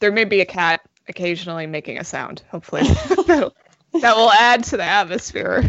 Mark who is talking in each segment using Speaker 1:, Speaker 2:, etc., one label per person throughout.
Speaker 1: there may be a cat occasionally making a sound. Hopefully, that will add to the atmosphere.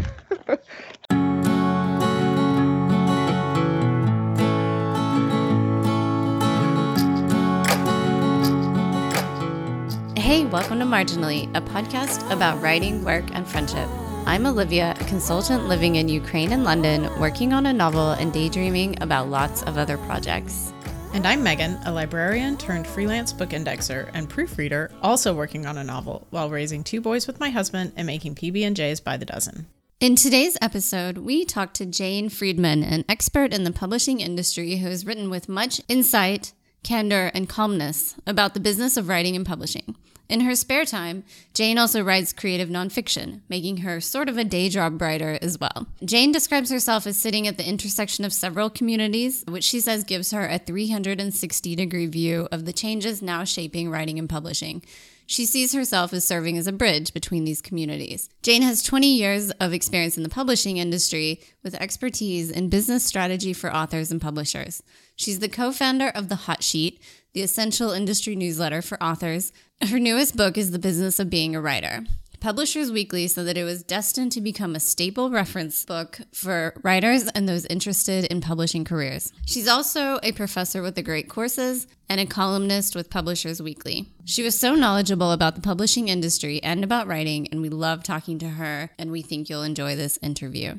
Speaker 2: Hey, welcome to Marginally, a podcast about writing, work, and friendship. I'm Olivia, a consultant living in Ukraine and London, working on a novel and daydreaming about lots of other projects.
Speaker 3: And I'm Megan, a librarian turned freelance book indexer and proofreader, also working on a novel while raising two boys with my husband and making PB&Js by the dozen.
Speaker 2: In today's episode, we talk to Jane Friedman, an expert in the publishing industry who has written with much insight, candor, and calmness about the business of writing and publishing. In her spare time, Jane also writes creative nonfiction, making her sort of a day job writer as well. Jane describes herself as sitting at the intersection of several communities, which she says gives her a 360 degree view of the changes now shaping writing and publishing. She sees herself as serving as a bridge between these communities. Jane has 20 years of experience in the publishing industry with expertise in business strategy for authors and publishers. She's the co founder of The Hot Sheet, the essential industry newsletter for authors. Her newest book is The Business of Being a Writer. Publishers Weekly said that it was destined to become a staple reference book for writers and those interested in publishing careers. She's also a professor with the Great Courses and a columnist with Publishers Weekly. She was so knowledgeable about the publishing industry and about writing, and we love talking to her, and we think you'll enjoy this interview.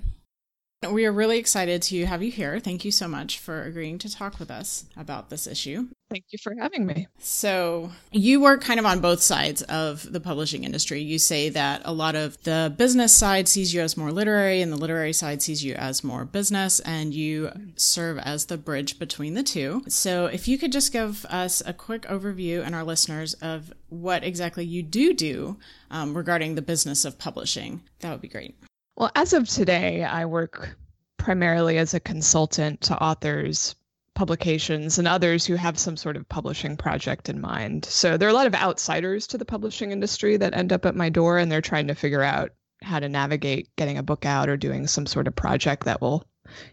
Speaker 3: We are really excited to have you here. Thank you so much for agreeing to talk with us about this issue.
Speaker 1: Thank you for having me.
Speaker 3: So, you work kind of on both sides of the publishing industry. You say that a lot of the business side sees you as more literary, and the literary side sees you as more business, and you serve as the bridge between the two. So, if you could just give us a quick overview and our listeners of what exactly you do do um, regarding the business of publishing, that would be great.
Speaker 1: Well, as of today, I work primarily as a consultant to authors, publications, and others who have some sort of publishing project in mind. So there are a lot of outsiders to the publishing industry that end up at my door and they're trying to figure out how to navigate getting a book out or doing some sort of project that will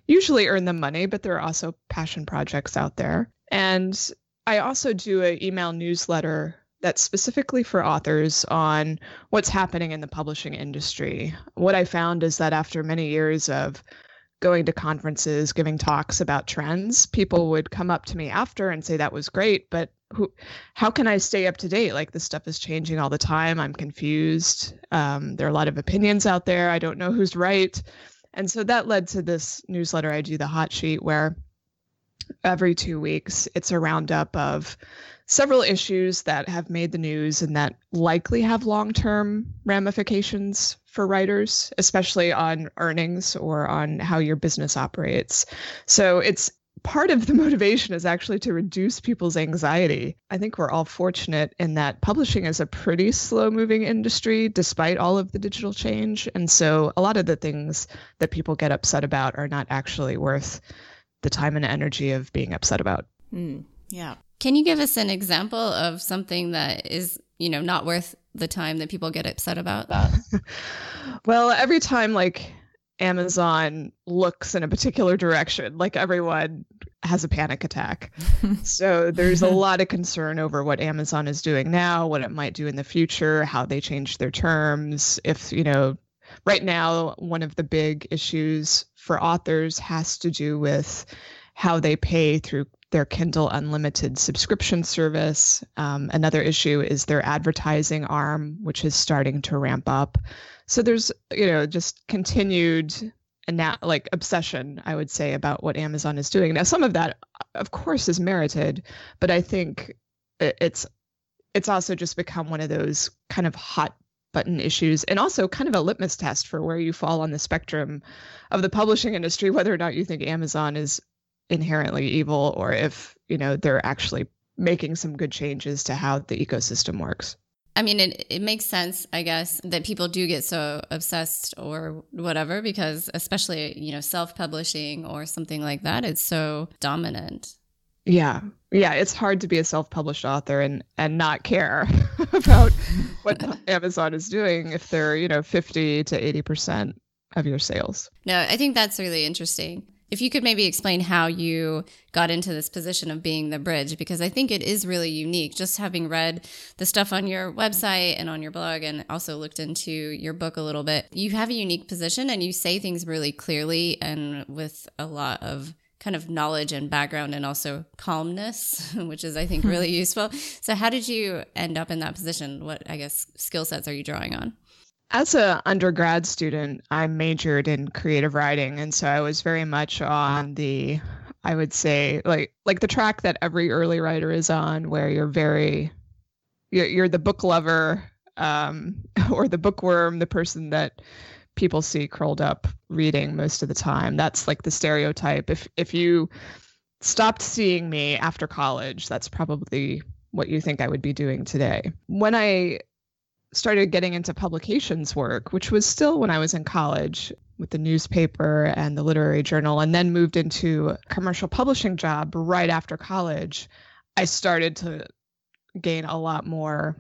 Speaker 1: usually earn them money, but there are also passion projects out there. And I also do an email newsletter that's specifically for authors on what's happening in the publishing industry. What I found is that after many years of going to conferences, giving talks about trends, people would come up to me after and say that was great, but who, how can I stay up to date? Like this stuff is changing all the time. I'm confused. Um, there are a lot of opinions out there. I don't know who's right. And so that led to this newsletter I do, the Hot Sheet, where every two weeks it's a roundup of several issues that have made the news and that likely have long term ramifications for writers, especially on earnings or on how your business operates. So it's part of the motivation is actually to reduce people's anxiety. I think we're all fortunate in that publishing is a pretty slow moving industry despite all of the digital change. And so a lot of the things that people get upset about are not actually worth the time and energy of being upset about.
Speaker 3: Mm, yeah.
Speaker 2: Can you give us an example of something that is, you know, not worth the time that people get upset about? That?
Speaker 1: well, every time like Amazon looks in a particular direction, like everyone has a panic attack. so there's a lot of concern over what Amazon is doing now, what it might do in the future, how they change their terms. If, you know, right now, one of the big issues for authors has to do with how they pay through their Kindle Unlimited subscription service. Um, another issue is their advertising arm, which is starting to ramp up. So there's, you know, just continued and now like obsession, I would say, about what Amazon is doing. Now, some of that, of course, is merited, but I think it's it's also just become one of those kind of hot button issues and also kind of a litmus test for where you fall on the spectrum of the publishing industry whether or not you think Amazon is inherently evil or if you know they're actually making some good changes to how the ecosystem works
Speaker 2: I mean, it, it makes sense, I guess, that people do get so obsessed or whatever, because especially, you know, self publishing or something like that, it's so dominant.
Speaker 1: Yeah. Yeah. It's hard to be a self published author and, and not care about what Amazon is doing if they're, you know, 50 to 80% of your sales.
Speaker 2: No, I think that's really interesting. If you could maybe explain how you got into this position of being the bridge, because I think it is really unique. Just having read the stuff on your website and on your blog, and also looked into your book a little bit, you have a unique position and you say things really clearly and with a lot of kind of knowledge and background and also calmness, which is, I think, hmm. really useful. So, how did you end up in that position? What, I guess, skill sets are you drawing on?
Speaker 1: As an undergrad student, I majored in creative writing, and so I was very much on the, I would say, like like the track that every early writer is on, where you're very, you're, you're the book lover, um, or the bookworm, the person that people see curled up reading most of the time. That's like the stereotype. If if you stopped seeing me after college, that's probably what you think I would be doing today. When I started getting into publications work, which was still when I was in college with the newspaper and the literary journal, and then moved into a commercial publishing job right after college, I started to gain a lot more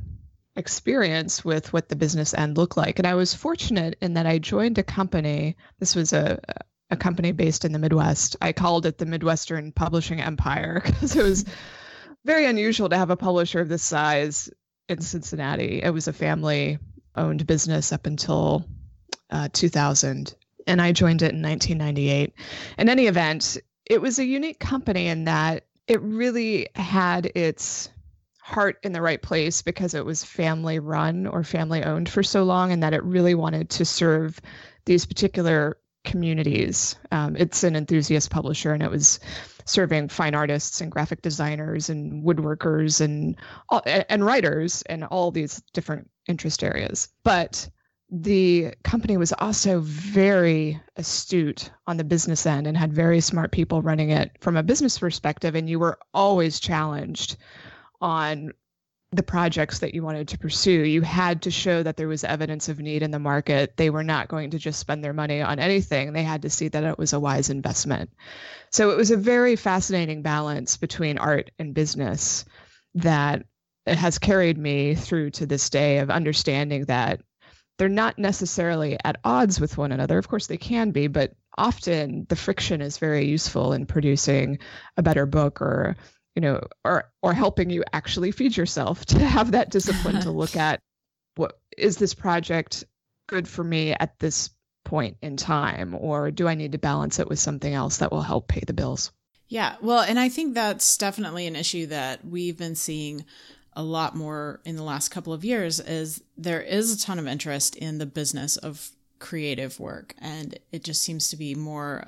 Speaker 1: experience with what the business end looked like. And I was fortunate in that I joined a company. This was a a company based in the Midwest. I called it the Midwestern Publishing Empire because it was very unusual to have a publisher of this size in Cincinnati. It was a family owned business up until uh, 2000, and I joined it in 1998. In any event, it was a unique company in that it really had its heart in the right place because it was family run or family owned for so long, and that it really wanted to serve these particular communities. Um, it's an enthusiast publisher, and it was serving fine artists and graphic designers and woodworkers and and writers and all these different interest areas. But the company was also very astute on the business end and had very smart people running it from a business perspective and you were always challenged on the projects that you wanted to pursue. You had to show that there was evidence of need in the market. They were not going to just spend their money on anything. They had to see that it was a wise investment. So it was a very fascinating balance between art and business that has carried me through to this day of understanding that they're not necessarily at odds with one another. Of course, they can be, but often the friction is very useful in producing a better book or you know, or or helping you actually feed yourself to have that discipline to look at what is this project good for me at this point in time or do I need to balance it with something else that will help pay the bills?
Speaker 3: Yeah, well, and I think that's definitely an issue that we've been seeing a lot more in the last couple of years is there is a ton of interest in the business of creative work and it just seems to be more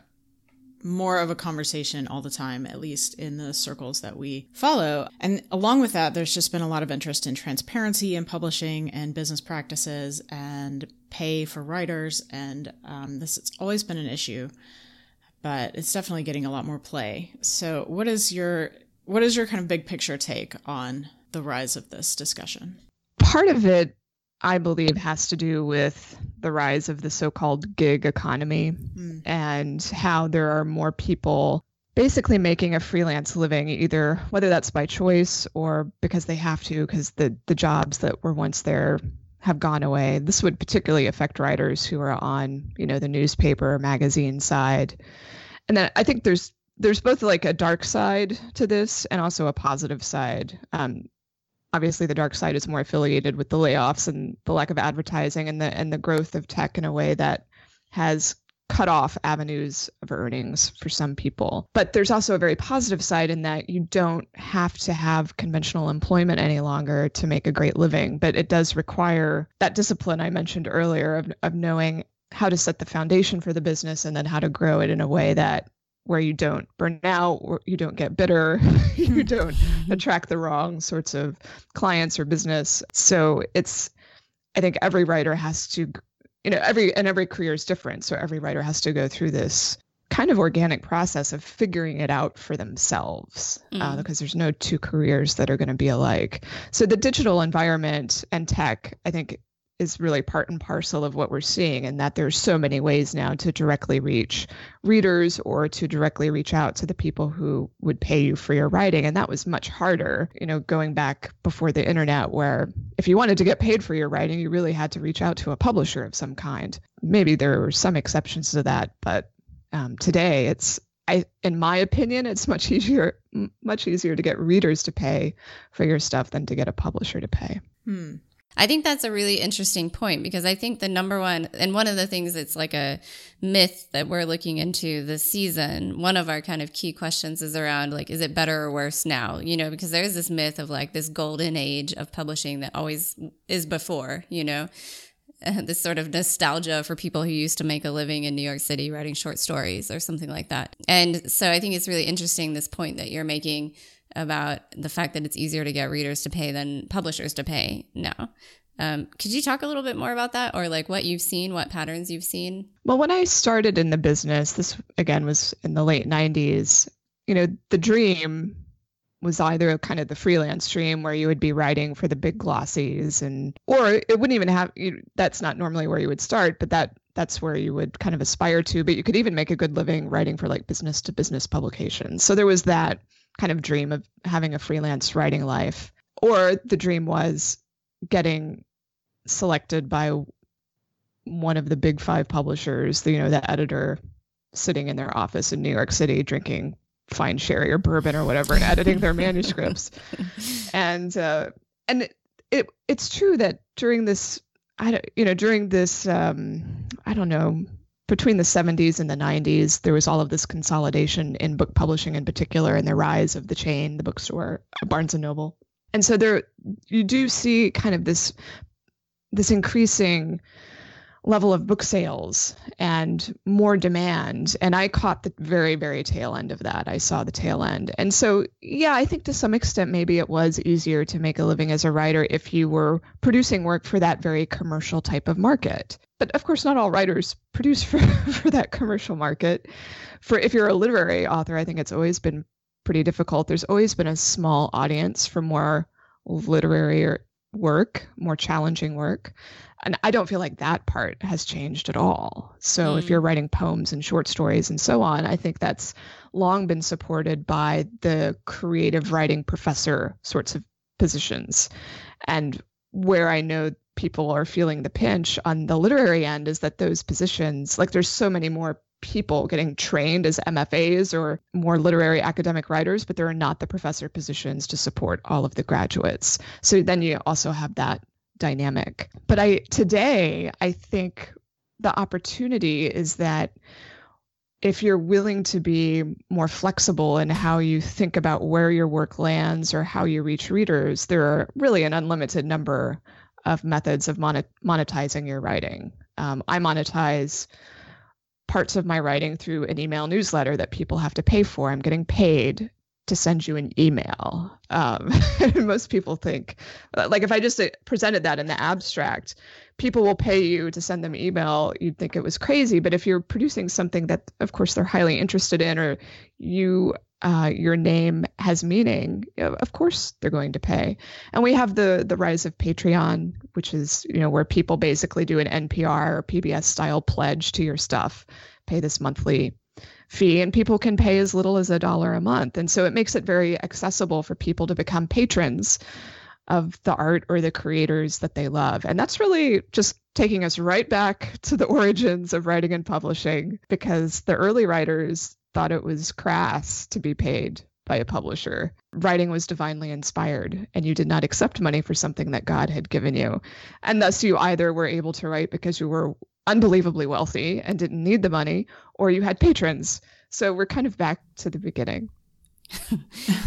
Speaker 3: more of a conversation all the time, at least in the circles that we follow. And along with that, there's just been a lot of interest in transparency in publishing and business practices and pay for writers. And um, this has always been an issue, but it's definitely getting a lot more play. So, what is your what is your kind of big picture take on the rise of this discussion?
Speaker 1: Part of it I believe has to do with the rise of the so called gig economy mm. and how there are more people basically making a freelance living, either whether that's by choice or because they have to, because the, the jobs that were once there have gone away. This would particularly affect writers who are on, you know, the newspaper or magazine side. And then I think there's there's both like a dark side to this and also a positive side. Um, obviously the dark side is more affiliated with the layoffs and the lack of advertising and the and the growth of tech in a way that has cut off avenues of earnings for some people. But there's also a very positive side in that you don't have to have conventional employment any longer to make a great living, but it does require that discipline I mentioned earlier of of knowing how to set the foundation for the business and then how to grow it in a way that where you don't burn out or you don't get bitter you don't attract the wrong sorts of clients or business. So it's i think every writer has to you know every and every career is different. So every writer has to go through this kind of organic process of figuring it out for themselves uh, mm. uh, because there's no two careers that are going to be alike. So the digital environment and tech i think is really part and parcel of what we're seeing and that there's so many ways now to directly reach readers or to directly reach out to the people who would pay you for your writing and that was much harder you know going back before the internet where if you wanted to get paid for your writing you really had to reach out to a publisher of some kind maybe there were some exceptions to that but um, today it's I, in my opinion, it's much easier, much easier to get readers to pay for your stuff than to get a publisher to pay.
Speaker 3: Hmm.
Speaker 2: I think that's a really interesting point because I think the number one, and one of the things that's like a myth that we're looking into this season, one of our kind of key questions is around like, is it better or worse now? You know, because there's this myth of like this golden age of publishing that always is before, you know, this sort of nostalgia for people who used to make a living in New York City writing short stories or something like that. And so I think it's really interesting this point that you're making about the fact that it's easier to get readers to pay than publishers to pay now. Um, could you talk a little bit more about that or like what you've seen, what patterns you've seen?
Speaker 1: Well, when I started in the business, this again was in the late 90s, you know, the dream was either kind of the freelance dream where you would be writing for the big glossies and or it wouldn't even have you, that's not normally where you would start but that that's where you would kind of aspire to but you could even make a good living writing for like business to business publications so there was that kind of dream of having a freelance writing life. Or the dream was getting selected by one of the big five publishers, the, you know, the editor sitting in their office in New York City drinking fine sherry or bourbon or whatever and editing their manuscripts. And uh, and it, it it's true that during this I don't, you know during this um, I don't know between the 70s and the 90s, there was all of this consolidation in book publishing in particular and the rise of the chain, the bookstore, Barnes and Noble. And so there you do see kind of this this increasing level of book sales and more demand. And i caught the very very tail end of that. I saw the tail end. And so yeah i think to some extent maybe it was easier to make a living as a writer if you were producing work for that very commercial type of market. But of course not all writers produce for, for that commercial market. For if you're a literary author i think it's always been pretty difficult. There's always been a small audience for more literary work more challenging work. And i don't feel like that part has changed at all. So mm. if you're writing poems and short stories and so on i think that's long been supported by the creative writing professor sorts of positions. And where i know people are feeling the pinch on the literary end is that those positions, like there's so many more people getting trained as MFAs or more literary academic writers, but there are not the professor positions to support all of the graduates. So then you also have that dynamic. But I today I think the opportunity is that if you're willing to be more flexible in how you think about where your work lands or how you reach readers, there are really an unlimited number of methods of monet- monetizing your writing. Um, I monetize parts of my writing through an email newsletter that people have to pay for. I'm getting paid to send you an email. Um, most people think, like, if I just uh, presented that in the abstract, people will pay you to send them email. You'd think it was crazy. But if you're producing something that, of course, they're highly interested in, or you uh, your name has meaning, of course they're going to pay. And we have the the rise of Patreon, which is you know where people basically do an NPR or PBS style pledge to your stuff, pay this monthly fee, and people can pay as little as a dollar a month. And so it makes it very accessible for people to become patrons of the art or the creators that they love. And that's really just taking us right back to the origins of writing and publishing because the early writers thought it was crass to be paid by a publisher. Writing was divinely inspired, and you did not accept money for something that God had given you. And thus, you either were able to write because you were unbelievably wealthy and didn't need the money, or you had patrons. So we're kind of back to the beginning.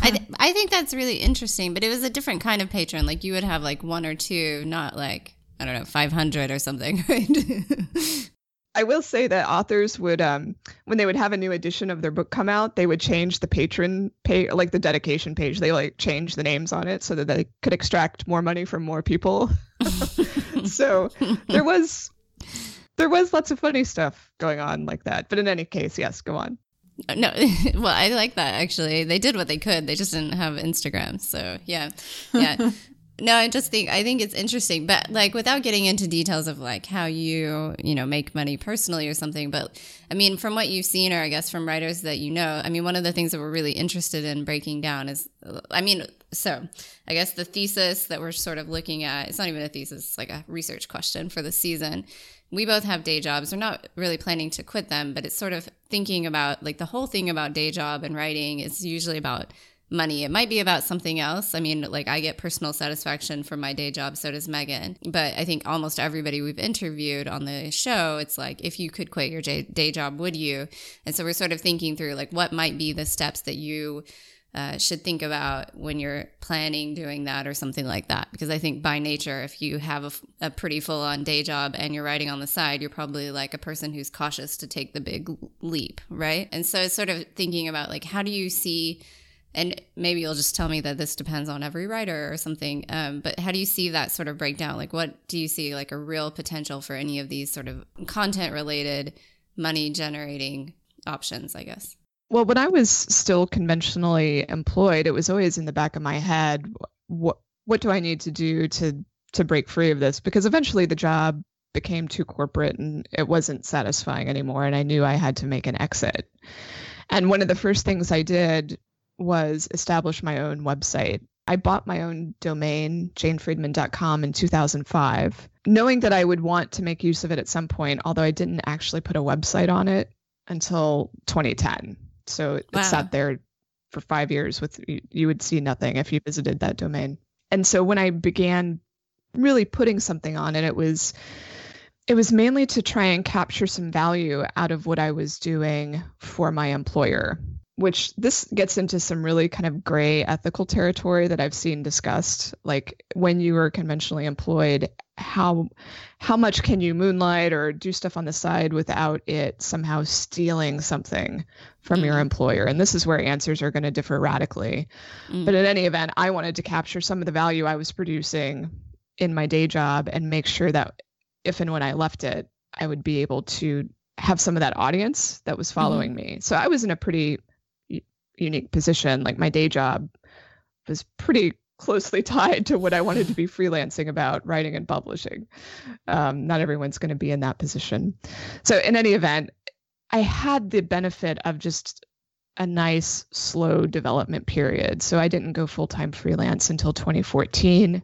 Speaker 2: I, th- I think that's really interesting, but it was a different kind of patron. Like you would have like one or two, not like, I don't know, 500 or something, right?
Speaker 1: I will say that authors would, um, when they would have a new edition of their book come out, they would change the patron page, like the dedication page. They like change the names on it so that they could extract more money from more people. so there was, there was lots of funny stuff going on like that. But in any case, yes, go on.
Speaker 2: No, well, I like that actually. They did what they could. They just didn't have Instagram. So yeah, yeah. No, I just think I think it's interesting, but like without getting into details of like how you you know make money personally or something. But I mean, from what you've seen, or I guess from writers that you know, I mean, one of the things that we're really interested in breaking down is, I mean, so I guess the thesis that we're sort of looking at, it's not even a thesis, it's like a research question for the season. We both have day jobs. We're not really planning to quit them, but it's sort of thinking about like the whole thing about day job and writing is usually about money. It might be about something else. I mean, like I get personal satisfaction from my day job, so does Megan. But I think almost everybody we've interviewed on the show, it's like, if you could quit your day day job, would you? And so we're sort of thinking through like what might be the steps that you uh, should think about when you're planning doing that or something like that. Because I think by nature, if you have a, a pretty full on day job and you're writing on the side, you're probably like a person who's cautious to take the big leap, right? And so it's sort of thinking about like, how do you see and maybe you'll just tell me that this depends on every writer or something um, but how do you see that sort of breakdown? Like what do you see like a real potential for any of these sort of content related money generating options i guess?
Speaker 1: Well when i was still conventionally employed it was always in the back of my head what what do i need to do to to break free of this? Because eventually the job became too corporate and it wasn't satisfying anymore and i knew i had to make an exit. And one of the first things i did was establish my own website. I bought my own domain, janefriedman.com, in 2005, knowing that I would want to make use of it at some point, although I didn't actually put a website on it until 2010. So it, wow. it sat there for five years with you, you would see nothing if you visited that domain. And so when I began really putting something on it, it was it was mainly to try and capture some value out of what I was doing for my employer which this gets into some really kind of gray ethical territory that I've seen discussed. Like when you are conventionally employed, how how much can you moonlight or do stuff on the side without it somehow stealing something from mm your employer? And this is where answers are going to differ radically. mm But in any event, I wanted to capture some of the value I was producing in my day job and make sure that if and when I left it, I would be able to have some of that audience that was following mm me. So I was in a pretty unique position. Like my day job was pretty closely tied to what I wanted to be freelancing about, writing and publishing. Um, not everyone's going to be in that position. So, in any event, I had the benefit of just a nice, slow development period. So, I didn't go full time freelance until 2014.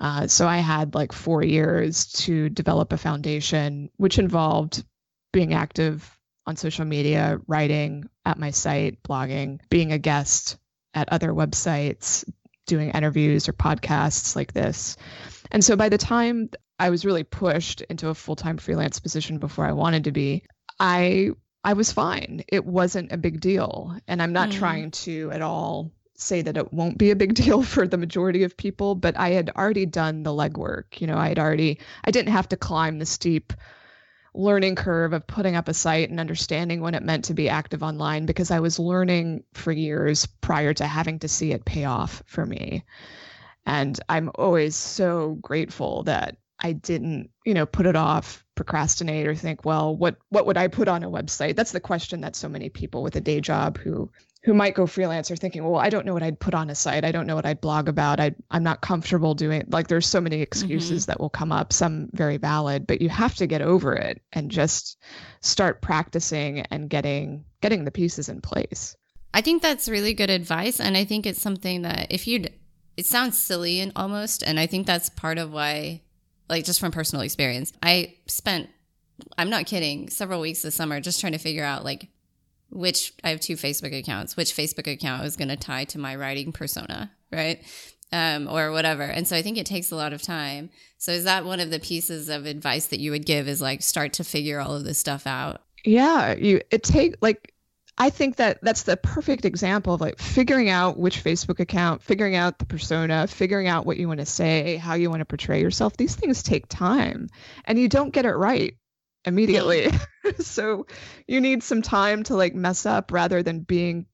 Speaker 1: Uh, so, I had like four years to develop a foundation, which involved being active on social media, writing at my site, blogging, being a guest at other websites, doing interviews or podcasts like this. And so by the time I was really pushed into a full-time freelance position before I wanted to be, I I was fine. It wasn't a big deal. And I'm not mm. trying to at all say that it won't be a big deal for the majority of people, but I had already done the legwork. You know, I had already I didn't have to climb the steep learning curve of putting up a site and understanding when it meant to be active online because I was learning for years prior to having to see it pay off for me. And I'm always so grateful that I didn't, you know, put it off, procrastinate or think, well, what what would I put on a website? That's the question that so many people with a day job who who might go freelance are thinking, well, I don't know what I'd put on a site. I don't know what I'd blog about. I, I'm not comfortable doing like there's so many excuses mm-hmm. that will come up, some very valid, but you have to get over it and just start practicing and getting getting the pieces in place.
Speaker 2: I think that's really good advice. And I think it's something that if you'd it sounds silly and almost, and I think that's part of why like just from personal experience, I spent I'm not kidding, several weeks this summer just trying to figure out like which I have two Facebook accounts, which Facebook account is going to tie to my writing persona, right? Um, or whatever. And so I think it takes a lot of time. So is that one of the pieces of advice that you would give is like start to figure all of this stuff out?
Speaker 1: Yeah, you it take like I think that that's the perfect example of like figuring out which Facebook account, figuring out the persona, figuring out what you want to say, how you want to portray yourself. These things take time and you don't get it right immediately. so you need some time to like mess up rather than being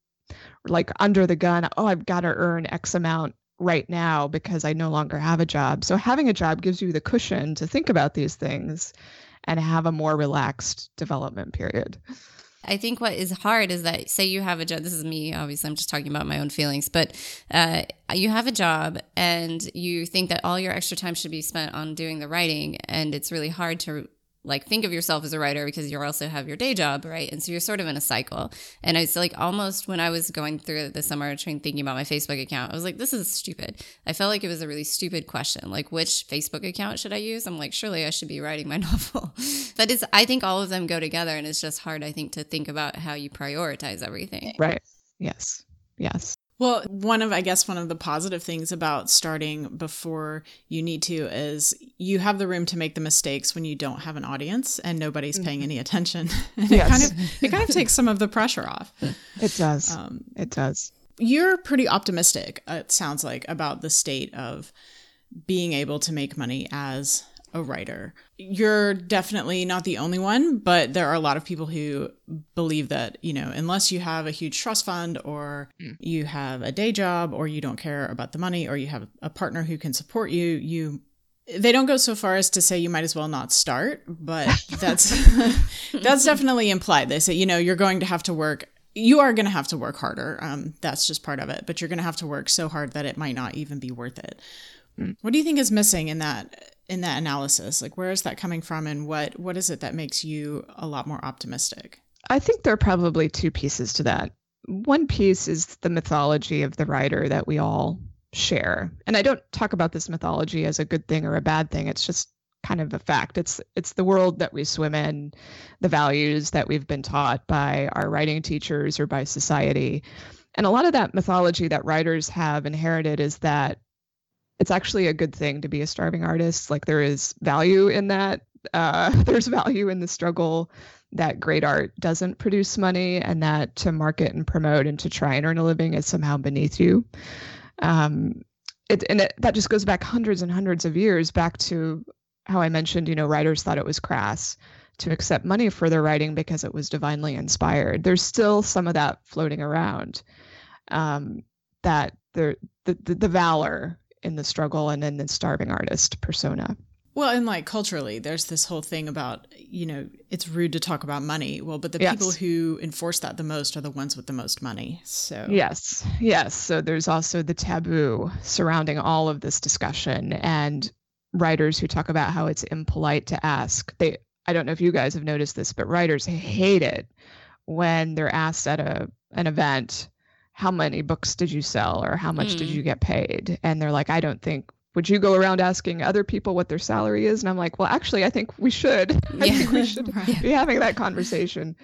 Speaker 1: like under the gun. Oh, I've got to earn X amount right now because I no longer have a job. So having a job gives you the cushion to think about these things and have a more relaxed development period.
Speaker 2: I think what is hard is that, say, you have a job. This is me, obviously, I'm just talking about my own feelings, but uh, you have a job and you think that all your extra time should be spent on doing the writing. And it's really hard to like think of yourself as a writer because you also have your day job, right? And so you're sort of in a cycle. And it's like almost when I was going through the summer train thinking about my Facebook account, I was like, this is stupid. I felt like it was a really stupid question. Like, which Facebook account should I use? I'm like, surely I should be writing my novel. but it's, I think all of them go together and it's just hard, I think, to think about how you prioritize everything.
Speaker 1: Right. Yes. Yes.
Speaker 3: Well, one of, I guess, one of the positive things about starting before you need to is you have the room to make the mistakes when you don't have an audience and nobody's paying mm-hmm. any attention. yes. it kind of, it kind of takes some of the pressure off.
Speaker 1: It does. Um, it does.
Speaker 3: You're pretty optimistic, it sounds like, about the state of being able to make money as a writer. You're definitely not the only one, but there are a lot of people who believe that, you know, unless you have a huge trust fund or mm. you have a day job or you don't care about the money or you have a partner who can support you, you they don't go so far as to say you might as well not start, but that's that's definitely implied. They say, you know, you're going to have to work you are going to have to work harder. Um, that's just part of it, but you're going to have to work so hard that it might not even be worth it. Mm. What do you think is missing in that in that analysis? Like where is that coming from and what what is it that makes you a lot more optimistic?
Speaker 1: I think there are probably two pieces to that. One piece is the mythology of the writer that we all share. And I don't talk about this mythology as a good thing or a bad thing. It's just kind of a fact. It's it's the world that we swim in, the values that we've been taught by our writing teachers or by society. And a lot of that mythology that writers have inherited is that it's actually a good thing to be a starving artist. Like there is value in that. Uh, there's value in the struggle that great art doesn't produce money and that to market and promote and to try and earn a living is somehow beneath you. Um, it, and it, that just goes back hundreds and hundreds of years back to how I mentioned, you know, writers thought it was crass to accept money for their writing because it was divinely inspired. There's still some of that floating around. Um, that the, the the valor in the struggle and in the starving artist persona.
Speaker 3: Well, and like culturally, there's this whole thing about, you know, it's rude to talk about money. Well, but the yes. people who enforce that the most are the ones with the most money. So,
Speaker 1: yes, yes. So there's also the taboo surrounding all of this discussion and writers who talk about how it's impolite to ask. They, I don't know if you guys have noticed this, but writers hate it when they're asked at a an event how many books did you sell or how much mm. did you get paid? And they're like, I don't think would you go around asking other people what their salary is? And I'm like, well, actually, I think we should. I think we should right. be having that conversation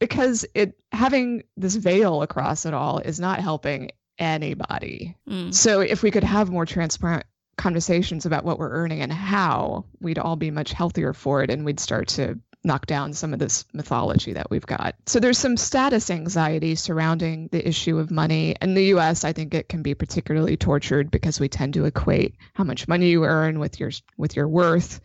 Speaker 1: because it having this veil across it all is not helping anybody. Mm. So if we could have more transparent conversations about what we're earning and how, we'd all be much healthier for it and we'd start to knock down some of this mythology that we've got. So there's some status anxiety surrounding the issue of money. In the US, I think it can be particularly tortured because we tend to equate how much money you earn with your with your worth.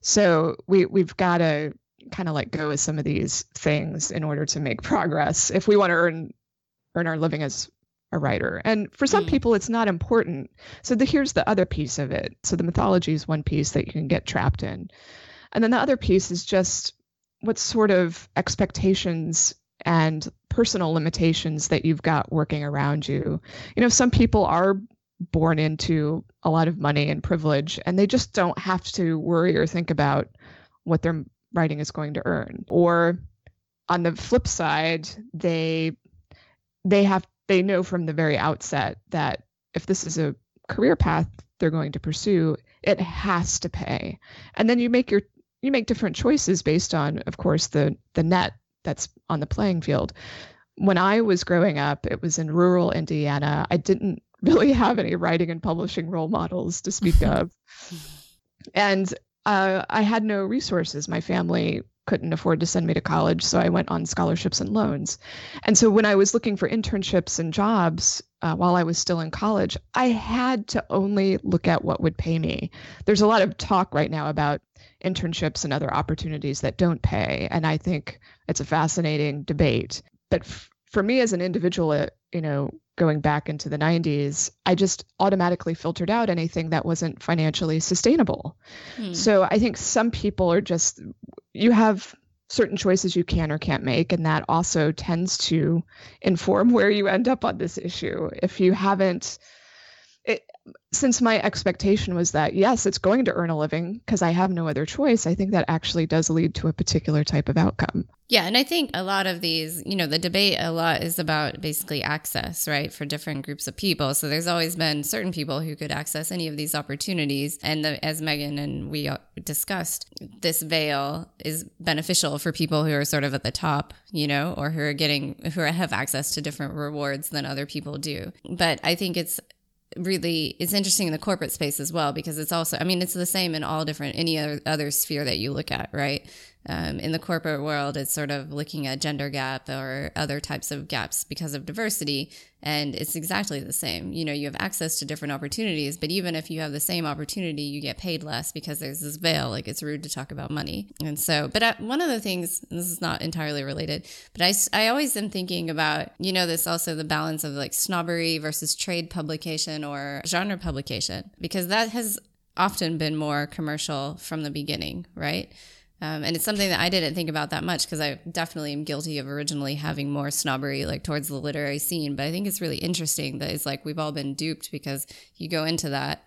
Speaker 1: So we we've got to kind of let go of some of these things in order to make progress if we want to earn earn our living as a writer. And for some mm. people, it's not important. So the, here's the other piece of it. So the mythology is one piece that you can get trapped in. And then the other piece is just what sort of expectations and personal limitations that you've got working around you. You know, some people are born into a lot of money and privilege and they just don't have to worry or think about what their writing is going to earn. Or on the flip side, they they have they know from the very outset that if this is a career path they're going to pursue, it has to pay. And then you make your you make different choices based on, of course, the the net that's on the playing field. When I was growing up, it was in rural Indiana. I didn't really have any writing and publishing role models to speak of, and uh, I had no resources. My family couldn't afford to send me to college, so I went on scholarships and loans. And so when I was looking for internships and jobs uh, while I was still in college, I had to only look at what would pay me. There's a lot of talk right now about internships and other opportunities that don't pay. And I think it's a fascinating debate. But f- for me as an individual, uh, you know, going back into the 90s, I just automatically filtered out anything that wasn't financially sustainable. Hmm. So I think some people are just, you have certain choices you can or can't make. And that also tends to inform where you end up on this issue. If you haven't, it, since my expectation was that yes, it's going to earn a living because I have no other choice, I think that actually does lead to a particular type of outcome.
Speaker 2: Yeah, and I think a lot of these, you know, the debate a lot is about basically access, right, for different groups of people. So there's always been certain people who could access any of these opportunities, and the, as Megan and we uh, discussed, this veil is beneficial for people who are sort of at the top, you know, or who are getting who have access to different rewards than other people do. But I think it's really it's interesting in the corporate space as well because it's also i mean it's the same in all different any other, other sphere that you look at right um, in the corporate world, it's sort of looking at gender gap or other types of gaps because of diversity. And it's exactly the same. You know, you have access to different opportunities, but even if you have the same opportunity, you get paid less because there's this veil. Like it's rude to talk about money. And so, but I, one of the things, this is not entirely related, but I, I always am thinking about, you know, this also the balance of like snobbery versus trade publication or genre publication, because that has often been more commercial from the beginning, right? Um, and it's something that I didn't think about that much because I definitely am guilty of originally having more snobbery like towards the literary scene. But I think it's really interesting that it's like we've all been duped because you go into that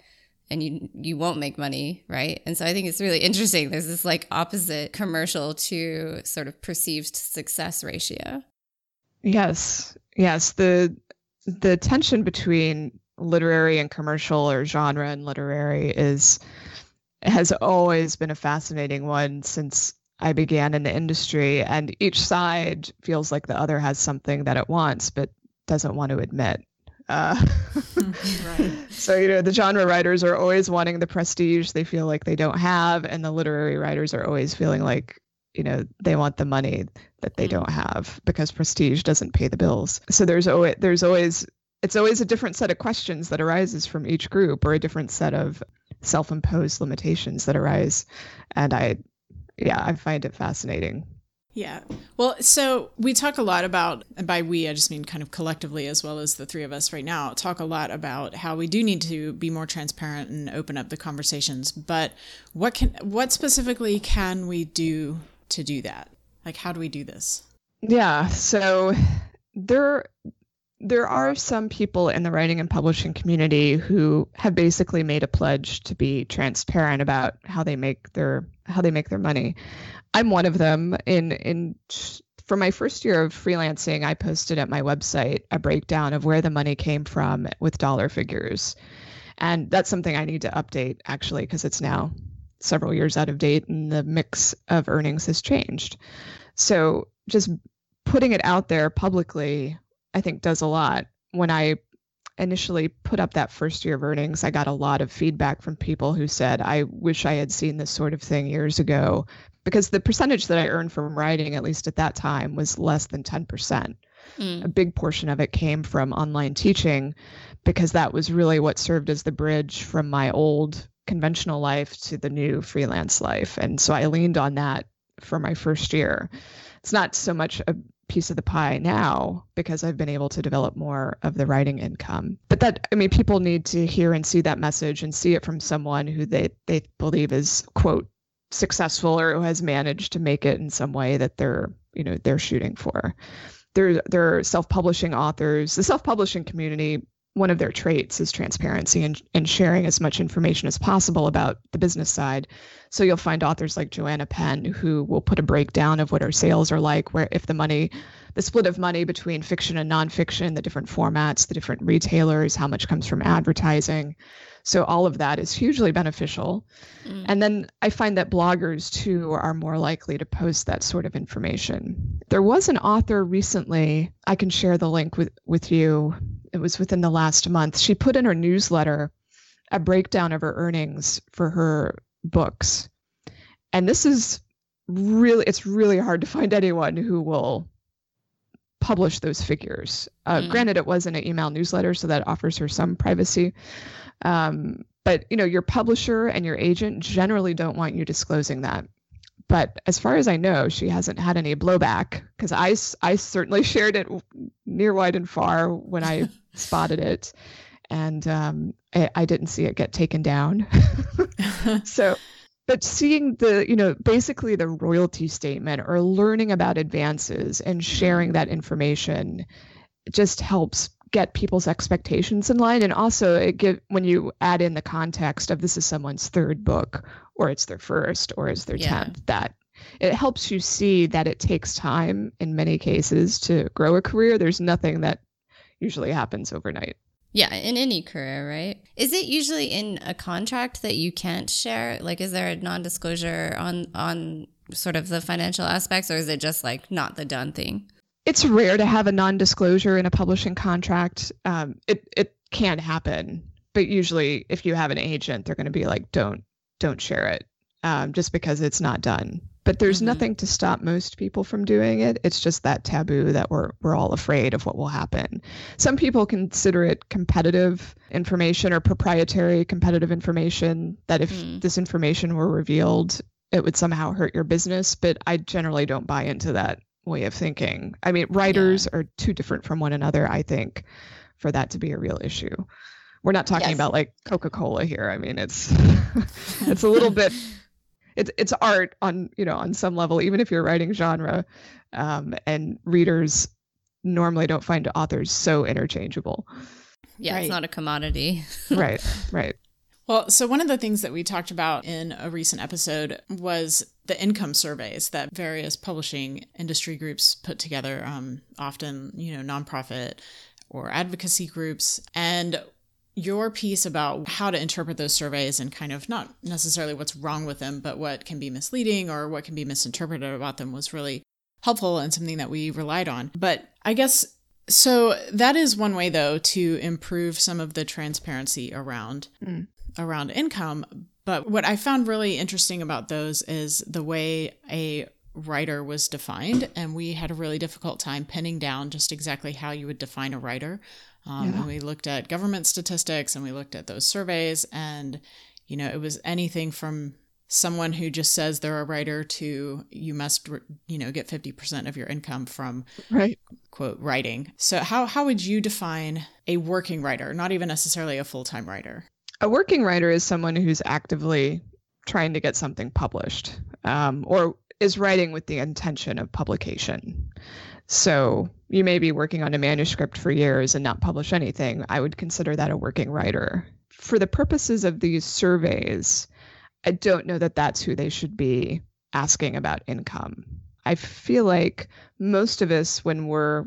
Speaker 2: and you you won't make money, right? And so I think it's really interesting. There's this like opposite commercial to sort of perceived success ratio.
Speaker 1: Yes, yes. The the tension between literary and commercial or genre and literary is has always been a fascinating one since I began in the industry. And each side feels like the other has something that it wants, but doesn't want to admit. Uh, right. So, you know, the genre writers are always wanting the prestige they feel like they don't have, and the literary writers are always feeling like, you know, they want the money that they mm. don't have because prestige doesn't pay the bills. So there's always there's always it's always a different set of questions that arises from each group or a different set of self-imposed limitations that arise and i yeah i find it fascinating
Speaker 3: yeah. Well, so we talk a lot about, and by we, I just mean kind of collectively as well as the three of us right now, talk a lot about how we do need to be more transparent and open up the conversations. But what can, what specifically can we do to do that? Like, how do we do this?
Speaker 1: Yeah. So there, there are some people in the writing and publishing community who have basically made a pledge to be transparent about how they make their how they make their money. I'm one of them. In in for my first year of freelancing, I posted at my website a breakdown of where the money came from with dollar figures. And that's something I need to update actually because it's now several years out of date and the mix of earnings has changed. So just putting it out there publicly I think does a lot. When I initially put up that first year of earnings, I got a lot of feedback from people who said, I wish I had seen this sort of thing years ago. Because the percentage that I earned from writing, at least at that time, was less than 10%. Mm. A big portion of it came from online teaching because that was really what served as the bridge from my old conventional life to the new freelance life. And so I leaned on that for my first year. It's not so much a piece of the pie now because I've been able to develop more of the writing income. But that I mean people need to hear and see that message and see it from someone who they they believe is quote successful or who has managed to make it in some way that they're, you know, they're shooting for. There there are self-publishing authors. The self-publishing community one of their traits is transparency and, and sharing as much information as possible about the business side. So you'll find authors like Joanna Penn who will put a breakdown of what our sales are like, where if the money, the split of money between fiction and nonfiction, the different formats, the different retailers, how much comes from advertising. So all of that is hugely beneficial. Mm. And then I find that bloggers too are more likely to post that sort of information. There was an author recently, I can share the link with, with you. It was within the last month. She put in her newsletter a breakdown of her earnings for her books. And this is really it's really hard to find anyone who will publish those figures. Uh, mm. Granted, it was in an email newsletter, so that offers her some privacy. Um, but you know, your publisher and your agent generally don't want you disclosing that. But as far as I know, she hasn't had any blowback because I, I certainly shared it near, wide, and far when I spotted it, and um, I, I, didn't see it get taken down. so but seeing the you know basically the royalty statement or learning about advances and sharing that information just helps get people's expectations in line and also it give when you add in the context of this is someone's third book or it's their first or it's their yeah. 10th that it helps you see that it takes time in many cases to grow a career there's nothing that usually happens overnight
Speaker 2: yeah, in any career, right? Is it usually in a contract that you can't share? Like, is there a non-disclosure on on sort of the financial aspects, or is it just like not the done thing?
Speaker 1: It's rare to have a non-disclosure in a publishing contract. Um, it it can happen, but usually, if you have an agent, they're going to be like, "Don't don't share it," um, just because it's not done but there's mm-hmm. nothing to stop most people from doing it it's just that taboo that we're we're all afraid of what will happen some people consider it competitive information or proprietary competitive information that if mm. this information were revealed it would somehow hurt your business but i generally don't buy into that way of thinking i mean writers yeah. are too different from one another i think for that to be a real issue we're not talking yes. about like coca-cola here i mean it's it's a little bit it's it's art on you know on some level even if you're writing genre um, and readers normally don't find authors so interchangeable
Speaker 2: yeah right. it's not a commodity
Speaker 1: right right
Speaker 3: well so one of the things that we talked about in a recent episode was the income surveys that various publishing industry groups put together um, often you know nonprofit or advocacy groups and your piece about how to interpret those surveys and kind of not necessarily what's wrong with them, but what can be misleading or what can be misinterpreted about them was really helpful and something that we relied on. But I guess so that is one way though to improve some of the transparency around mm. around income. But what I found really interesting about those is the way a writer was defined and we had a really difficult time pinning down just exactly how you would define a writer. Um, yeah. And we looked at government statistics and we looked at those surveys, and you know, it was anything from someone who just says they're a writer to you must you know get 50% of your income from
Speaker 1: right.
Speaker 3: quote writing. So how how would you define a working writer? Not even necessarily a full-time writer
Speaker 1: a working writer is someone who's actively trying to get something published um, or is writing with the intention of publication so you may be working on a manuscript for years and not publish anything. I would consider that a working writer. For the purposes of these surveys, I don't know that that's who they should be asking about income. I feel like most of us when we're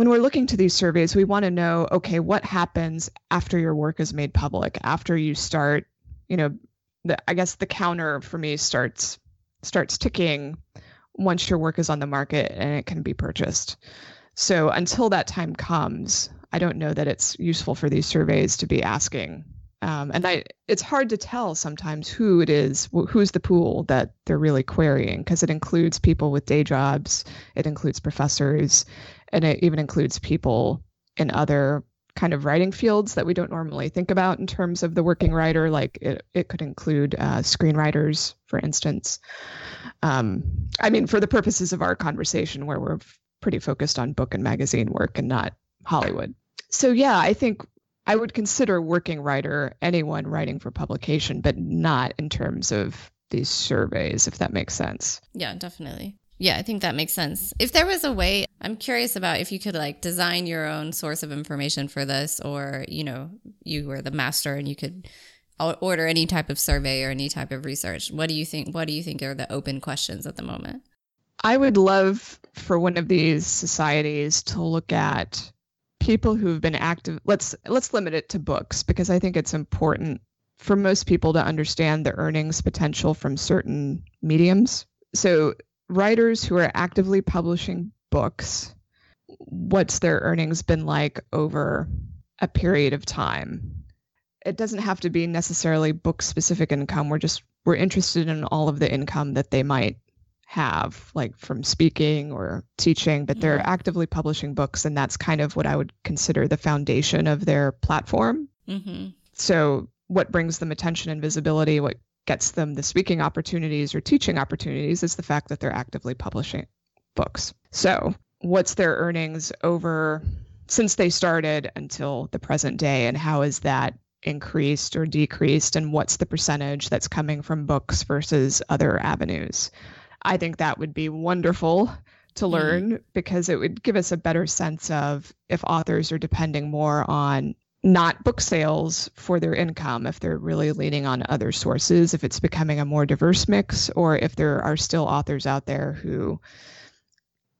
Speaker 1: when we're looking to these surveys, we want to know, okay, what happens after your work is made public, after you start, you know, the, I guess the counter for me starts starts ticking once your work is on the market and it can be purchased. So until that time comes, I don't know that it's useful for these surveys to be asking. Um, and I, it's hard to tell sometimes who it is, who's the pool that they're really querying, because it includes people with day jobs, it includes professors, and it even includes people in other kind of writing fields that we don't normally think about in terms of the working writer. Like it, it could include uh, screenwriters, for instance. Um, I mean, for the purposes of our conversation, where we're pretty focused on book and magazine work and not Hollywood. So, yeah, I think I would consider working writer anyone writing for publication, but not in terms of these surveys, if that makes sense.
Speaker 2: Yeah, definitely. Yeah, I think that makes sense. If there was a way, I'm curious about if you could like design your own source of information for this, or, you know, you were the master and you could order any type of survey or any type of research. What do you think? What do you think are the open questions at the moment?
Speaker 1: I would love for one of these societies to look at people who've been active. Let's let's limit it to books because I think it's important for most people to understand the earnings potential from certain mediums. So writers who are actively publishing books, what's their earnings been like over a period of time? It doesn't have to be necessarily book specific income. We're just we're interested in all of the income that they might have like from speaking or teaching but they're actively publishing books and that's kind of what i would consider the foundation of their platform mm-hmm. so what brings them attention and visibility what gets them the speaking opportunities or teaching opportunities is the fact that they're actively publishing books. So, what's their earnings over since they started until the present day, and how is that increased or decreased and what's the percentage that's coming from books versus other avenues. I think that would be wonderful to mm-hmm. learn mm. because it would give us a better sense of if authors are depending more on not book sales for their income, if they're really leaning on other sources, if it's becoming a more diverse mix, or if there are still authors out there who,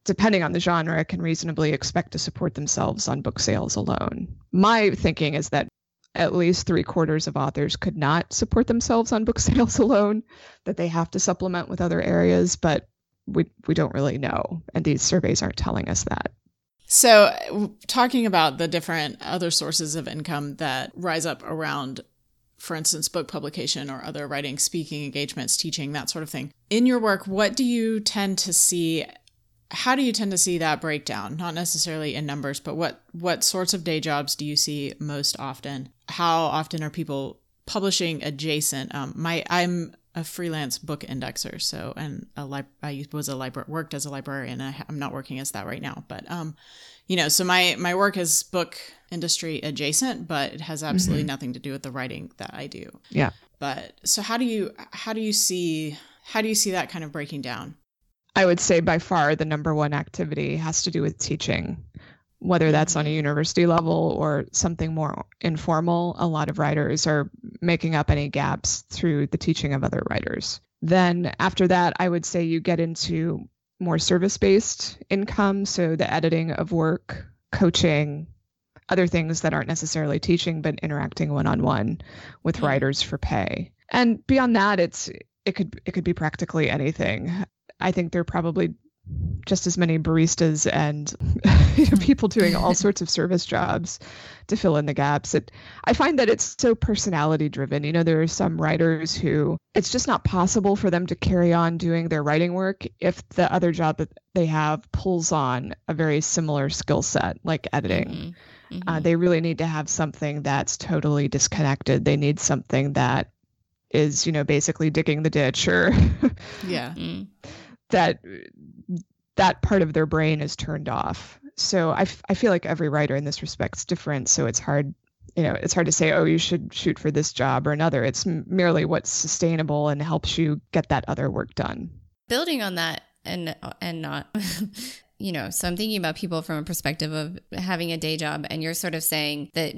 Speaker 1: depending on the genre, can reasonably expect to support themselves on book sales alone. My thinking is that at least three quarters of authors could not support themselves on book sales alone, that they have to supplement with other areas, but we, we don't really know. And these surveys aren't telling us that.
Speaker 3: So, talking about the different other sources of income that rise up around, for instance, book publication or other writing, speaking engagements, teaching, that sort of thing. In your work, what do you tend to see how do you tend to see that breakdown? Not necessarily in numbers but what what sorts of day jobs do you see most often? How often are people publishing adjacent? Um, my i'm a freelance book indexer. So and a li- i was a library worked as a librarian I, i'm not working as that right now but um you know so my my work is book industry adjacent but it has absolutely mm-hmm. nothing to do with the writing that i do.
Speaker 1: Yeah.
Speaker 3: But so how do you how do you see how do you see that kind of breaking down?
Speaker 1: I would say by far the number one activity has to do with teaching, whether that's on a university level or something more informal. A lot of writers are making up any gaps through the teaching of other writers. Then after that, I would say you get into more service based income. So the editing of work, coaching, other things that aren't necessarily teaching, but interacting one on one with mm-hmm. writers for pay. And beyond that, it's it could it could be practically anything. I think there probably just as many baristas and you know, people doing all sorts of service jobs to fill in the gaps. It, I find that it's so personality driven. You know, there are some writers who it's just not possible for them to carry on doing their writing work if the other job that they have pulls on a very similar skill set, like editing. Mm-hmm. Mm-hmm. Uh, they really need to have something that's totally disconnected. They need something that is, you know, basically digging the ditch or
Speaker 3: yeah. Mm
Speaker 1: that that part of their brain is turned off. So I, f- I feel like every writer in this respect is different. So it's hard, you know, it's hard to say, oh, you should shoot for this job or another. It's merely what's sustainable and helps you get that other work done.
Speaker 2: Building on that and and not you know, so I'm thinking about people from a perspective of having a day job, and you're sort of saying that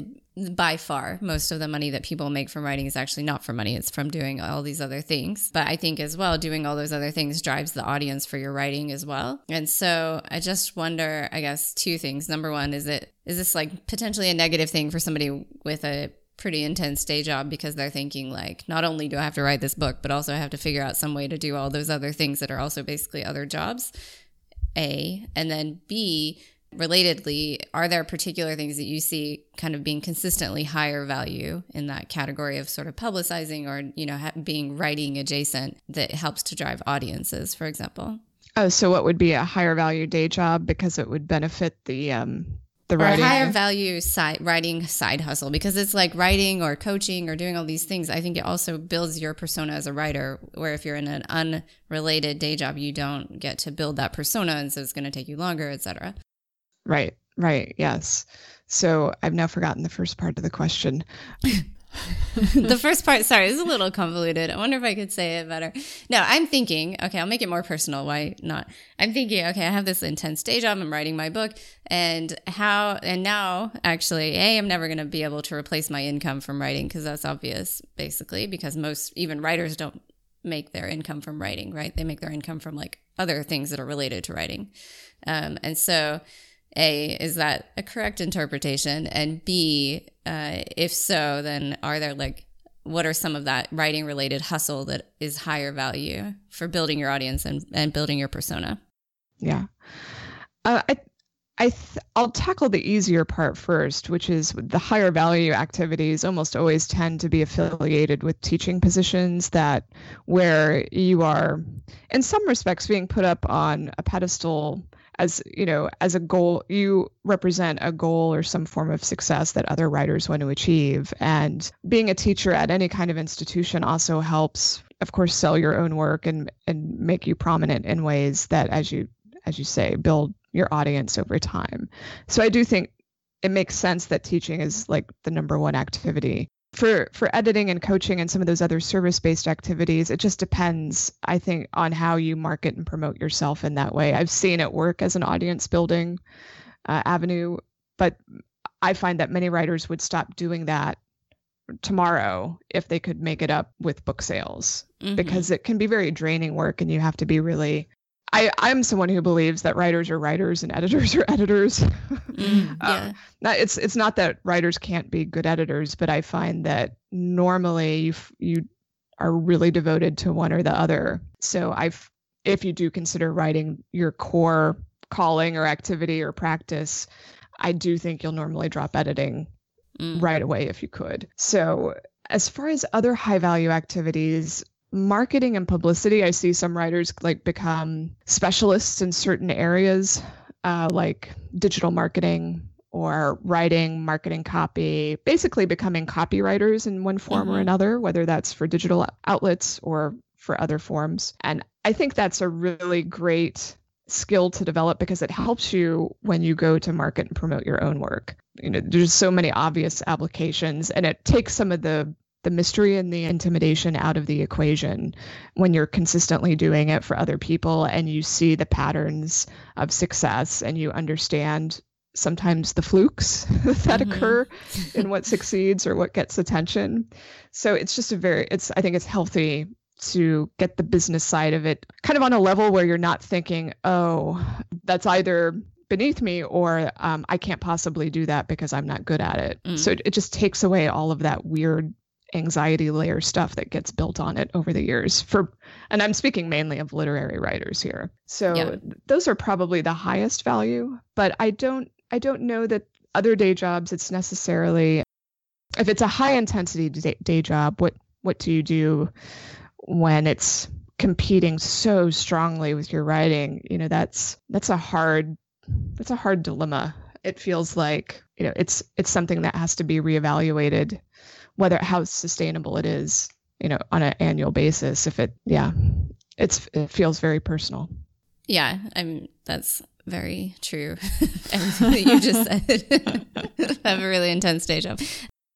Speaker 2: by far most of the money that people make from writing is actually not for money, it's from doing all these other things. But I think as well, doing all those other things drives the audience for your writing as well. And so I just wonder, I guess, two things. Number one, is it is this like potentially a negative thing for somebody with a pretty intense day job because they're thinking like not only do I have to write this book, but also I have to figure out some way to do all those other things that are also basically other jobs. A, and then B, relatedly, are there particular things that you see kind of being consistently higher value in that category of sort of publicizing or, you know, being writing adjacent that helps to drive audiences, for example?
Speaker 1: Oh, so what would be a higher value day job because it would benefit the um,
Speaker 2: the writing. Or higher value side writing side hustle because it's like writing or coaching or doing all these things. I think it also builds your persona as a writer. Where if you're in an unrelated day job, you don't get to build that persona, and so it's going to take you longer, etc.
Speaker 1: Right. Right. Yes. So I've now forgotten the first part of the question.
Speaker 2: the first part, sorry, is a little convoluted. I wonder if I could say it better. No, I'm thinking, okay, I'll make it more personal. Why not? I'm thinking, okay, I have this intense day job. I'm writing my book. And how, and now actually, A, I'm never going to be able to replace my income from writing because that's obvious, basically, because most, even writers don't make their income from writing, right? They make their income from like other things that are related to writing. Um, and so, a, is that a correct interpretation? And B, uh, if so, then are there like, what are some of that writing related hustle that is higher value for building your audience and, and building your persona?
Speaker 1: Yeah. Uh, I, I th- I'll tackle the easier part first, which is the higher value activities almost always tend to be affiliated with teaching positions that where you are in some respects being put up on a pedestal as you know as a goal you represent a goal or some form of success that other writers want to achieve. And being a teacher at any kind of institution also helps of course sell your own work and and make you prominent in ways that as you as you say build your audience over time. So i do think it makes sense that teaching is like the number one activity for for editing and coaching and some of those other service-based activities, it just depends, I think, on how you market and promote yourself in that way. I've seen it work as an audience building uh, avenue, but I find that many writers would stop doing that tomorrow if they could make it up with book sales mm-hmm. because it can be very draining work and you have to be really I, I'm someone who believes that writers are writers and editors are editors. Mm, yeah. uh, it's it's not that writers can't be good editors, but I find that normally you you are really devoted to one or the other. So I've if you do consider writing your core calling or activity or practice, I do think you'll normally drop editing mm. right away if you could. So as far as other high value activities, marketing and publicity, I see some writers like become specialists in certain areas, uh, like digital marketing or writing, marketing copy, basically becoming copywriters in one form mm-hmm. or another, whether that's for digital outlets or for other forms. And I think that's a really great skill to develop because it helps you when you go to market and promote your own work. You know, there's so many obvious applications and it takes some of the the mystery and the intimidation out of the equation when you're consistently doing it for other people and you see the patterns of success and you understand sometimes the flukes that mm-hmm. occur in what succeeds or what gets attention. So it's just a very it's I think it's healthy to get the business side of it kind of on a level where you're not thinking, "Oh, that's either beneath me or um, I can't possibly do that because I'm not good at it. Mm. So it, it, just takes away all of that weird anxiety layer stuff that gets built on it over the years for and i'm speaking mainly of literary writers here. So yeah. those are probably the highest value but i don't i don't know that other day jobs it's necessarily if it's a high intensity day, day job what what do you do when it's competing so strongly with your writing? You know that's that's a hard that's a hard dilemma. It feels like you know it's it's something that has to be reevaluated whether how sustainable it is, you know, on an annual basis. If it, yeah, it's it feels very personal.
Speaker 2: Yeah, I'm. That's very true. Everything that you just said. have a really intense day job.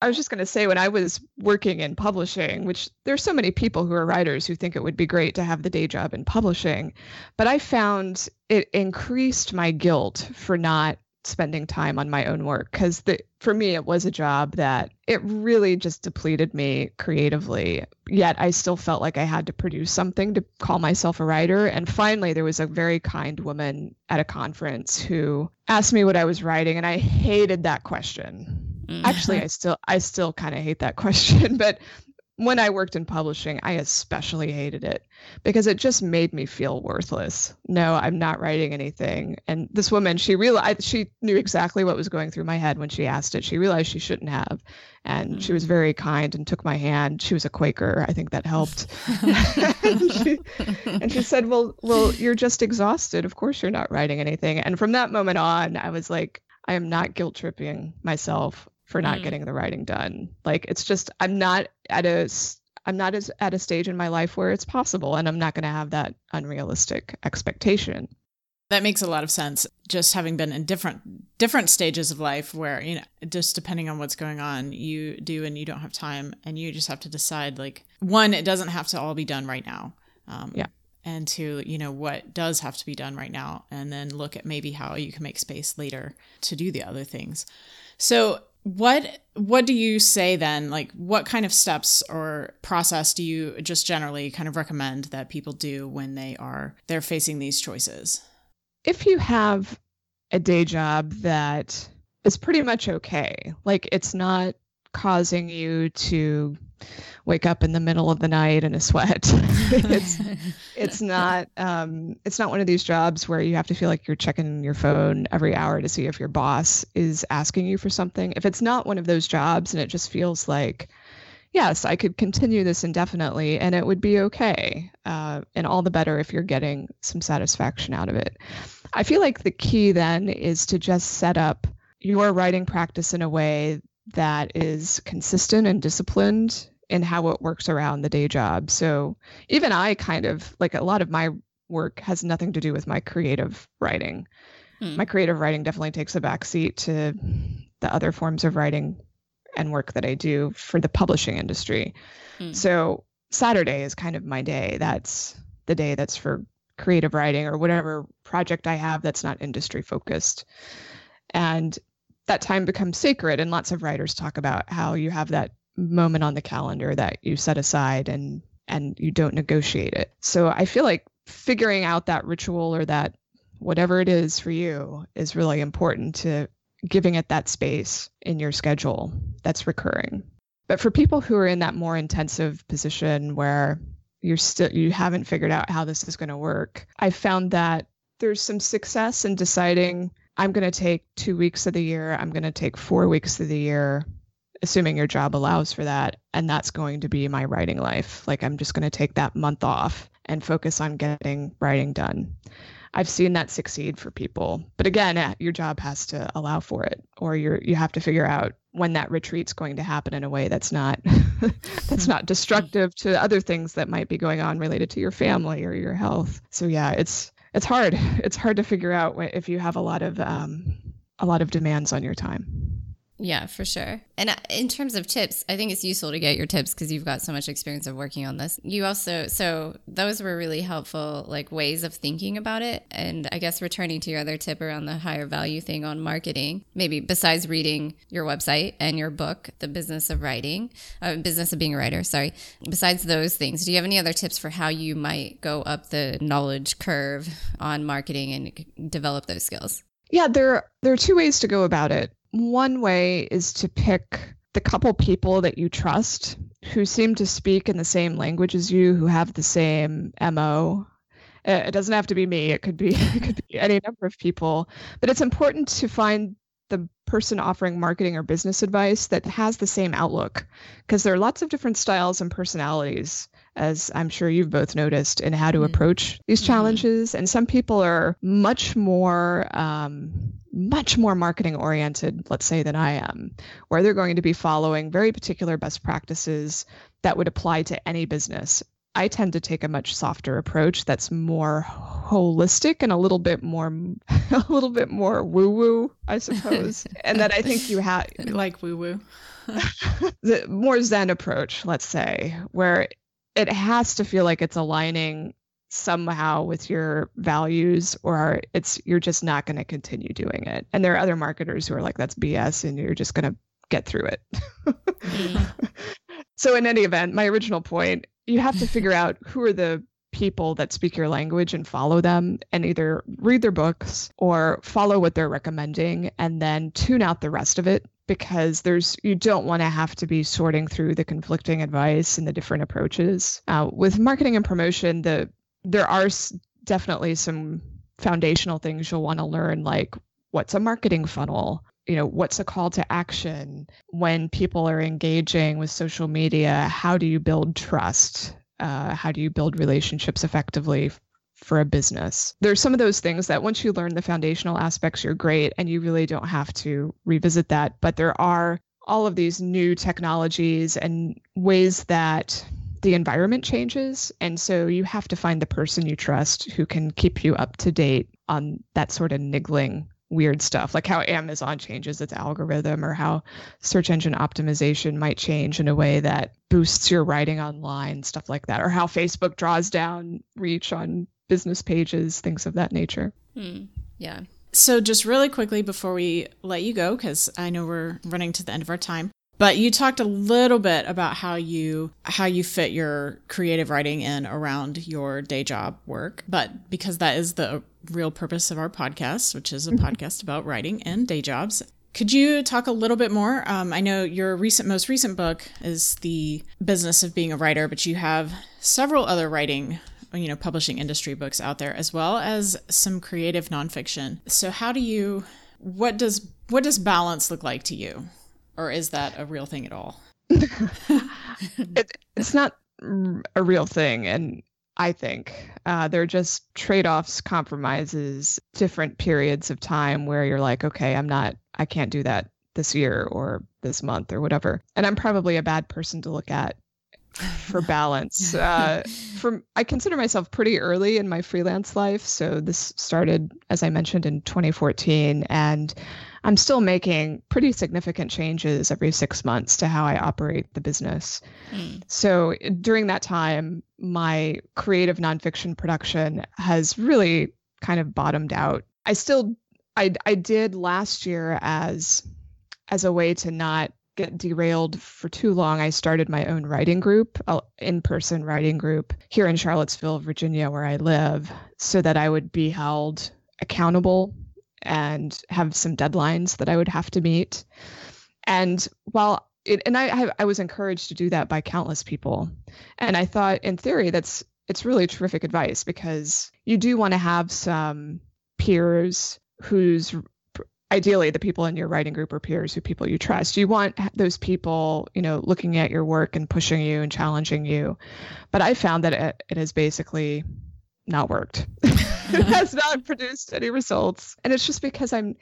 Speaker 1: I was just going to say when I was working in publishing, which there's so many people who are writers who think it would be great to have the day job in publishing, but I found it increased my guilt for not spending time on my own work because for me it was a job that it really just depleted me creatively. Yet i still felt like i had to produce something to call myself a writer. And finally there was a very kind woman at a conference who asked me what i was writing and i hated that question. Mm. actually i still i still kind of hate that question but when I worked in publishing, I especially hated it because it just made me feel worthless. No, I'm not writing anything. And this woman, she realized she knew exactly what was going through my head when she asked it. She realized she shouldn't have. And she was mm. very kind and took my hand. She was a Quaker. I think that helped. and, she, and she said, "Well, well, you're just exhausted. Of course you're not writing anything." And from that moment on, I was like, I am not guilt tripping myself for not mm. getting the writing done. Like it's just I'm not at a I'm not as at a stage in my life where it's possible and I'm not going to have that unrealistic expectation.
Speaker 3: That makes a lot of sense. Just having been in different different stages of life where, you know, just depending on what's going on, you do and you don't have time and you just have to decide like one, it doesn't have to all be done right now.
Speaker 1: Um, yeah.
Speaker 3: And to, you know, what does have to be done right now and then look at maybe how you can make space later to do the other things. So what what do you say then? Like what kind of steps or process do you just generally kind of recommend that people do when they are they're facing these choices?
Speaker 1: If you have a day job that is pretty much okay like it's not causing you to wake up in the middle of the night in a sweat. it's it's not um, it's not one of these jobs where you have to feel like you're checking your phone every hour to see if your boss is asking you for something. If it's not one of those jobs and it just feels like yes, I could continue this indefinitely and it would be okay. Uh, and all the better if you're getting some satisfaction out of it. I feel like the key then is to just set up your writing practice in a way that is consistent and disciplined in how it works around the day job. So even I kind of like a lot of my work has nothing to do with my creative writing. Hmm. My creative writing definitely takes a backseat to the other forms of writing and work that I do for the publishing industry. Mm. So Saturday is kind of my day. That's the day that's for creative writing or whatever project I have that's not industry focused. And that time becomes sacred. And lots of writers talk about how you have that moment on the calendar that you set aside and and you don't negotiate it. So I feel like figuring out that ritual or that whatever it is for you is really important to giving it that space in your schedule that's recurring. But for people who are in that more intensive position where you're still you haven't figured out how this is going to work, I found that there's some success in deciding I'm going to take 2 weeks of the year, I'm going to take 4 weeks of the year assuming your job allows for that and that's going to be my writing life. Like I'm just going to take that month off and focus on getting writing done. I've seen that succeed for people. But again, eh, your job has to allow for it or you're you have to figure out when that retreat's going to happen in a way that's not that's not destructive to other things that might be going on related to your family or your health. So yeah, it's it's hard. It's hard to figure out if you have a lot of um, a lot of demands on your time.
Speaker 2: Yeah, for sure. And uh, in terms of tips, I think it's useful to get your tips because you've got so much experience of working on this. You also, so those were really helpful, like ways of thinking about it. And I guess returning to your other tip around the higher value thing on marketing, maybe besides reading your website and your book, The Business of Writing, uh, Business of Being a Writer, sorry. Besides those things, do you have any other tips for how you might go up the knowledge curve on marketing and develop those skills?
Speaker 1: Yeah, there there are two ways to go about it. One way is to pick the couple people that you trust who seem to speak in the same language as you, who have the same MO. It doesn't have to be me, it could be, it could be any number of people. But it's important to find the person offering marketing or business advice that has the same outlook because there are lots of different styles and personalities as I'm sure you've both noticed, in how to mm-hmm. approach these mm-hmm. challenges. And some people are much more, um, much more marketing oriented, let's say, than I am, where they're going to be following very particular best practices that would apply to any business. I tend to take a much softer approach that's more holistic and a little bit more a little bit more woo woo, I suppose. and that I think you have
Speaker 3: like woo woo.
Speaker 1: the more zen approach, let's say, where it has to feel like it's aligning somehow with your values or it's you're just not going to continue doing it and there are other marketers who are like that's bs and you're just going to get through it mm. so in any event my original point you have to figure out who are the people that speak your language and follow them and either read their books or follow what they're recommending and then tune out the rest of it because there's you don't want to have to be sorting through the conflicting advice and the different approaches. Uh, with marketing and promotion, the there are definitely some foundational things you'll want to learn, like what's a marketing funnel, you know what's a call to action? When people are engaging with social media how do you build trust? Uh, how do you build relationships effectively for a business. There's some of those things that once you learn the foundational aspects, you're great and you really don't have to revisit that. But there are all of these new technologies and ways that the environment changes. And so you have to find the person you trust who can keep you up to date on that sort of niggling weird stuff, like how Amazon changes its algorithm or how search engine optimization might change in a way that boosts your writing online, stuff like that, or how Facebook draws down reach on business pages, things of that nature.
Speaker 2: Hmm. Yeah.
Speaker 3: So, just really quickly before we let you go, because I know we're running to the end of our time, but you talked a little bit about how you how you fit your creative writing in around your day job work. But because that is the real purpose of our podcast, which is a mm-hmm. podcast about writing and day jobs, could you talk a little bit more? Um, I know your recent, most recent book is the business of being a writer, but you have several other writing you know publishing industry books out there as well as some creative nonfiction. So how do you what does what does balance look like to you? Or is that a real thing at all?
Speaker 1: It, it's not a real thing and i think uh, they're just trade-offs compromises different periods of time where you're like okay i'm not i can't do that this year or this month or whatever. And i'm probably a bad person to look at for balance. Uh, from I consider myself pretty early in my freelance life, so this started, as I mentioned, in 2014, and I'm still making pretty significant changes every six months to how I operate the business. Mm. So during that time, my creative nonfiction production has really kind of bottomed out. I still I I did last year as as a way to not get derailed for too long, I started my own writing group, in person writing group here in Charlottesville, Virginia, where I live, so that I would be held accountable and have some deadlines that I would have to meet. And while it, and I, I was encouraged to do that by countless people. And I thought, in theory, that's it's really terrific advice because you do want to have some peers whose ideally the people in your writing group or peers who people you trust. You want those people you know looking at your work and pushing you and challenging you? But i found that it, it has basically not worked. It has not produced any results. And it's just because i'm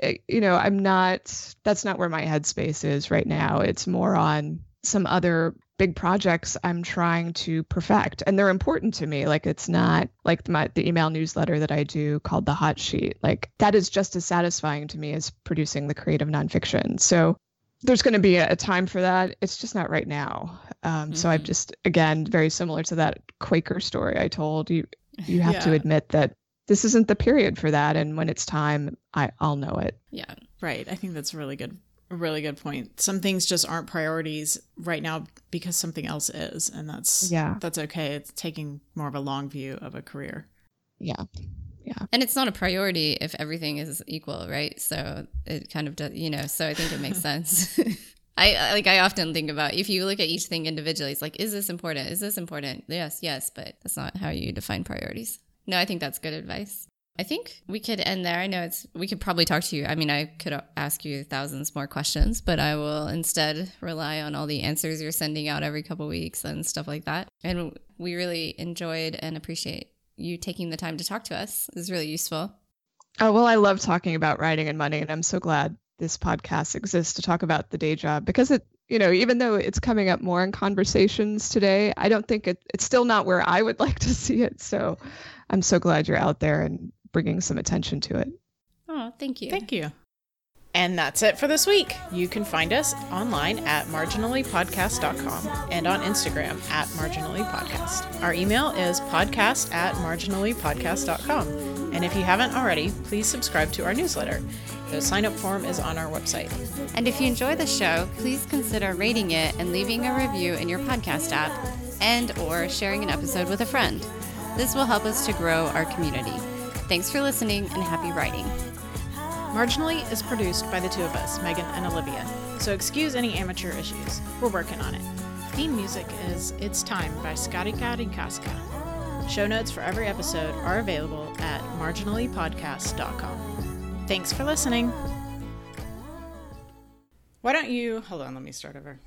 Speaker 1: eh, you know i'm not that's not where my headspace is right now. It's more on some other big projects I'm trying to perfect and they're important to me. Like it's not like my the email newsletter that I do called the hot sheet. Like that is just as satisfying to me as producing the creative nonfiction. So there's going to be a, time for that. It's just not right now. Um, mm-hmm. So I'm mm-hmm. just again very similar to that Quaker story I told you. You have yeah. to admit that this isn't the period for that, and when it's time, I I'll know it.
Speaker 3: Yeah, right. I think that's really good a really good point. Some things just aren't priorities right now because something else is, and that's yeah, that's okay. It's taking more of a long view of a career.
Speaker 1: Yeah. Yeah.
Speaker 2: And it's not a priority if everything is equal, right? So it kind of does, you know, so I think it makes sense. I like I often think about if you look at each thing individually, it's like, is this important? Is this important? Yes, yes, but that's not how you define priorities. No, I think that's good advice. I think we could end there. I know it's we could probably talk to you. I mean, I could ask you thousands more questions, but I will instead rely on all the answers you're sending out every couple weeks and stuff like that. And we really enjoyed and appreciate you taking the time to talk to us. It's really useful.
Speaker 1: Oh, well, I love talking about writing and money, and I'm so glad this podcast exists to talk about the day job because it, you know, even though it's coming up more in conversations today, I don't think it, it's still not where I would like to see it. So I'm so glad you're out there and bringing some attention to it.
Speaker 2: Oh, thank you.
Speaker 3: Thank you. And that's it for this week. You can find us online at marginallypodcast.com and on Instagram at marginallypodcast. Our email is podcast at marginallypodcast.com. And if you haven't already, please subscribe to our newsletter. The sign up form is on our website.
Speaker 2: And if you enjoy the show, please consider rating it and leaving a review in your podcast app and or sharing an episode with a friend. This will help us to grow our community. Thanks for listening and happy writing.
Speaker 3: Marginally is produced by the two of us, Megan and Olivia, so excuse any amateur issues. We're working on it. Theme music is It's Time by Skatika Rinkaska. Show notes for every episode are available at marginallypodcast.com. Thanks for listening. Why don't you hold on, let me start over.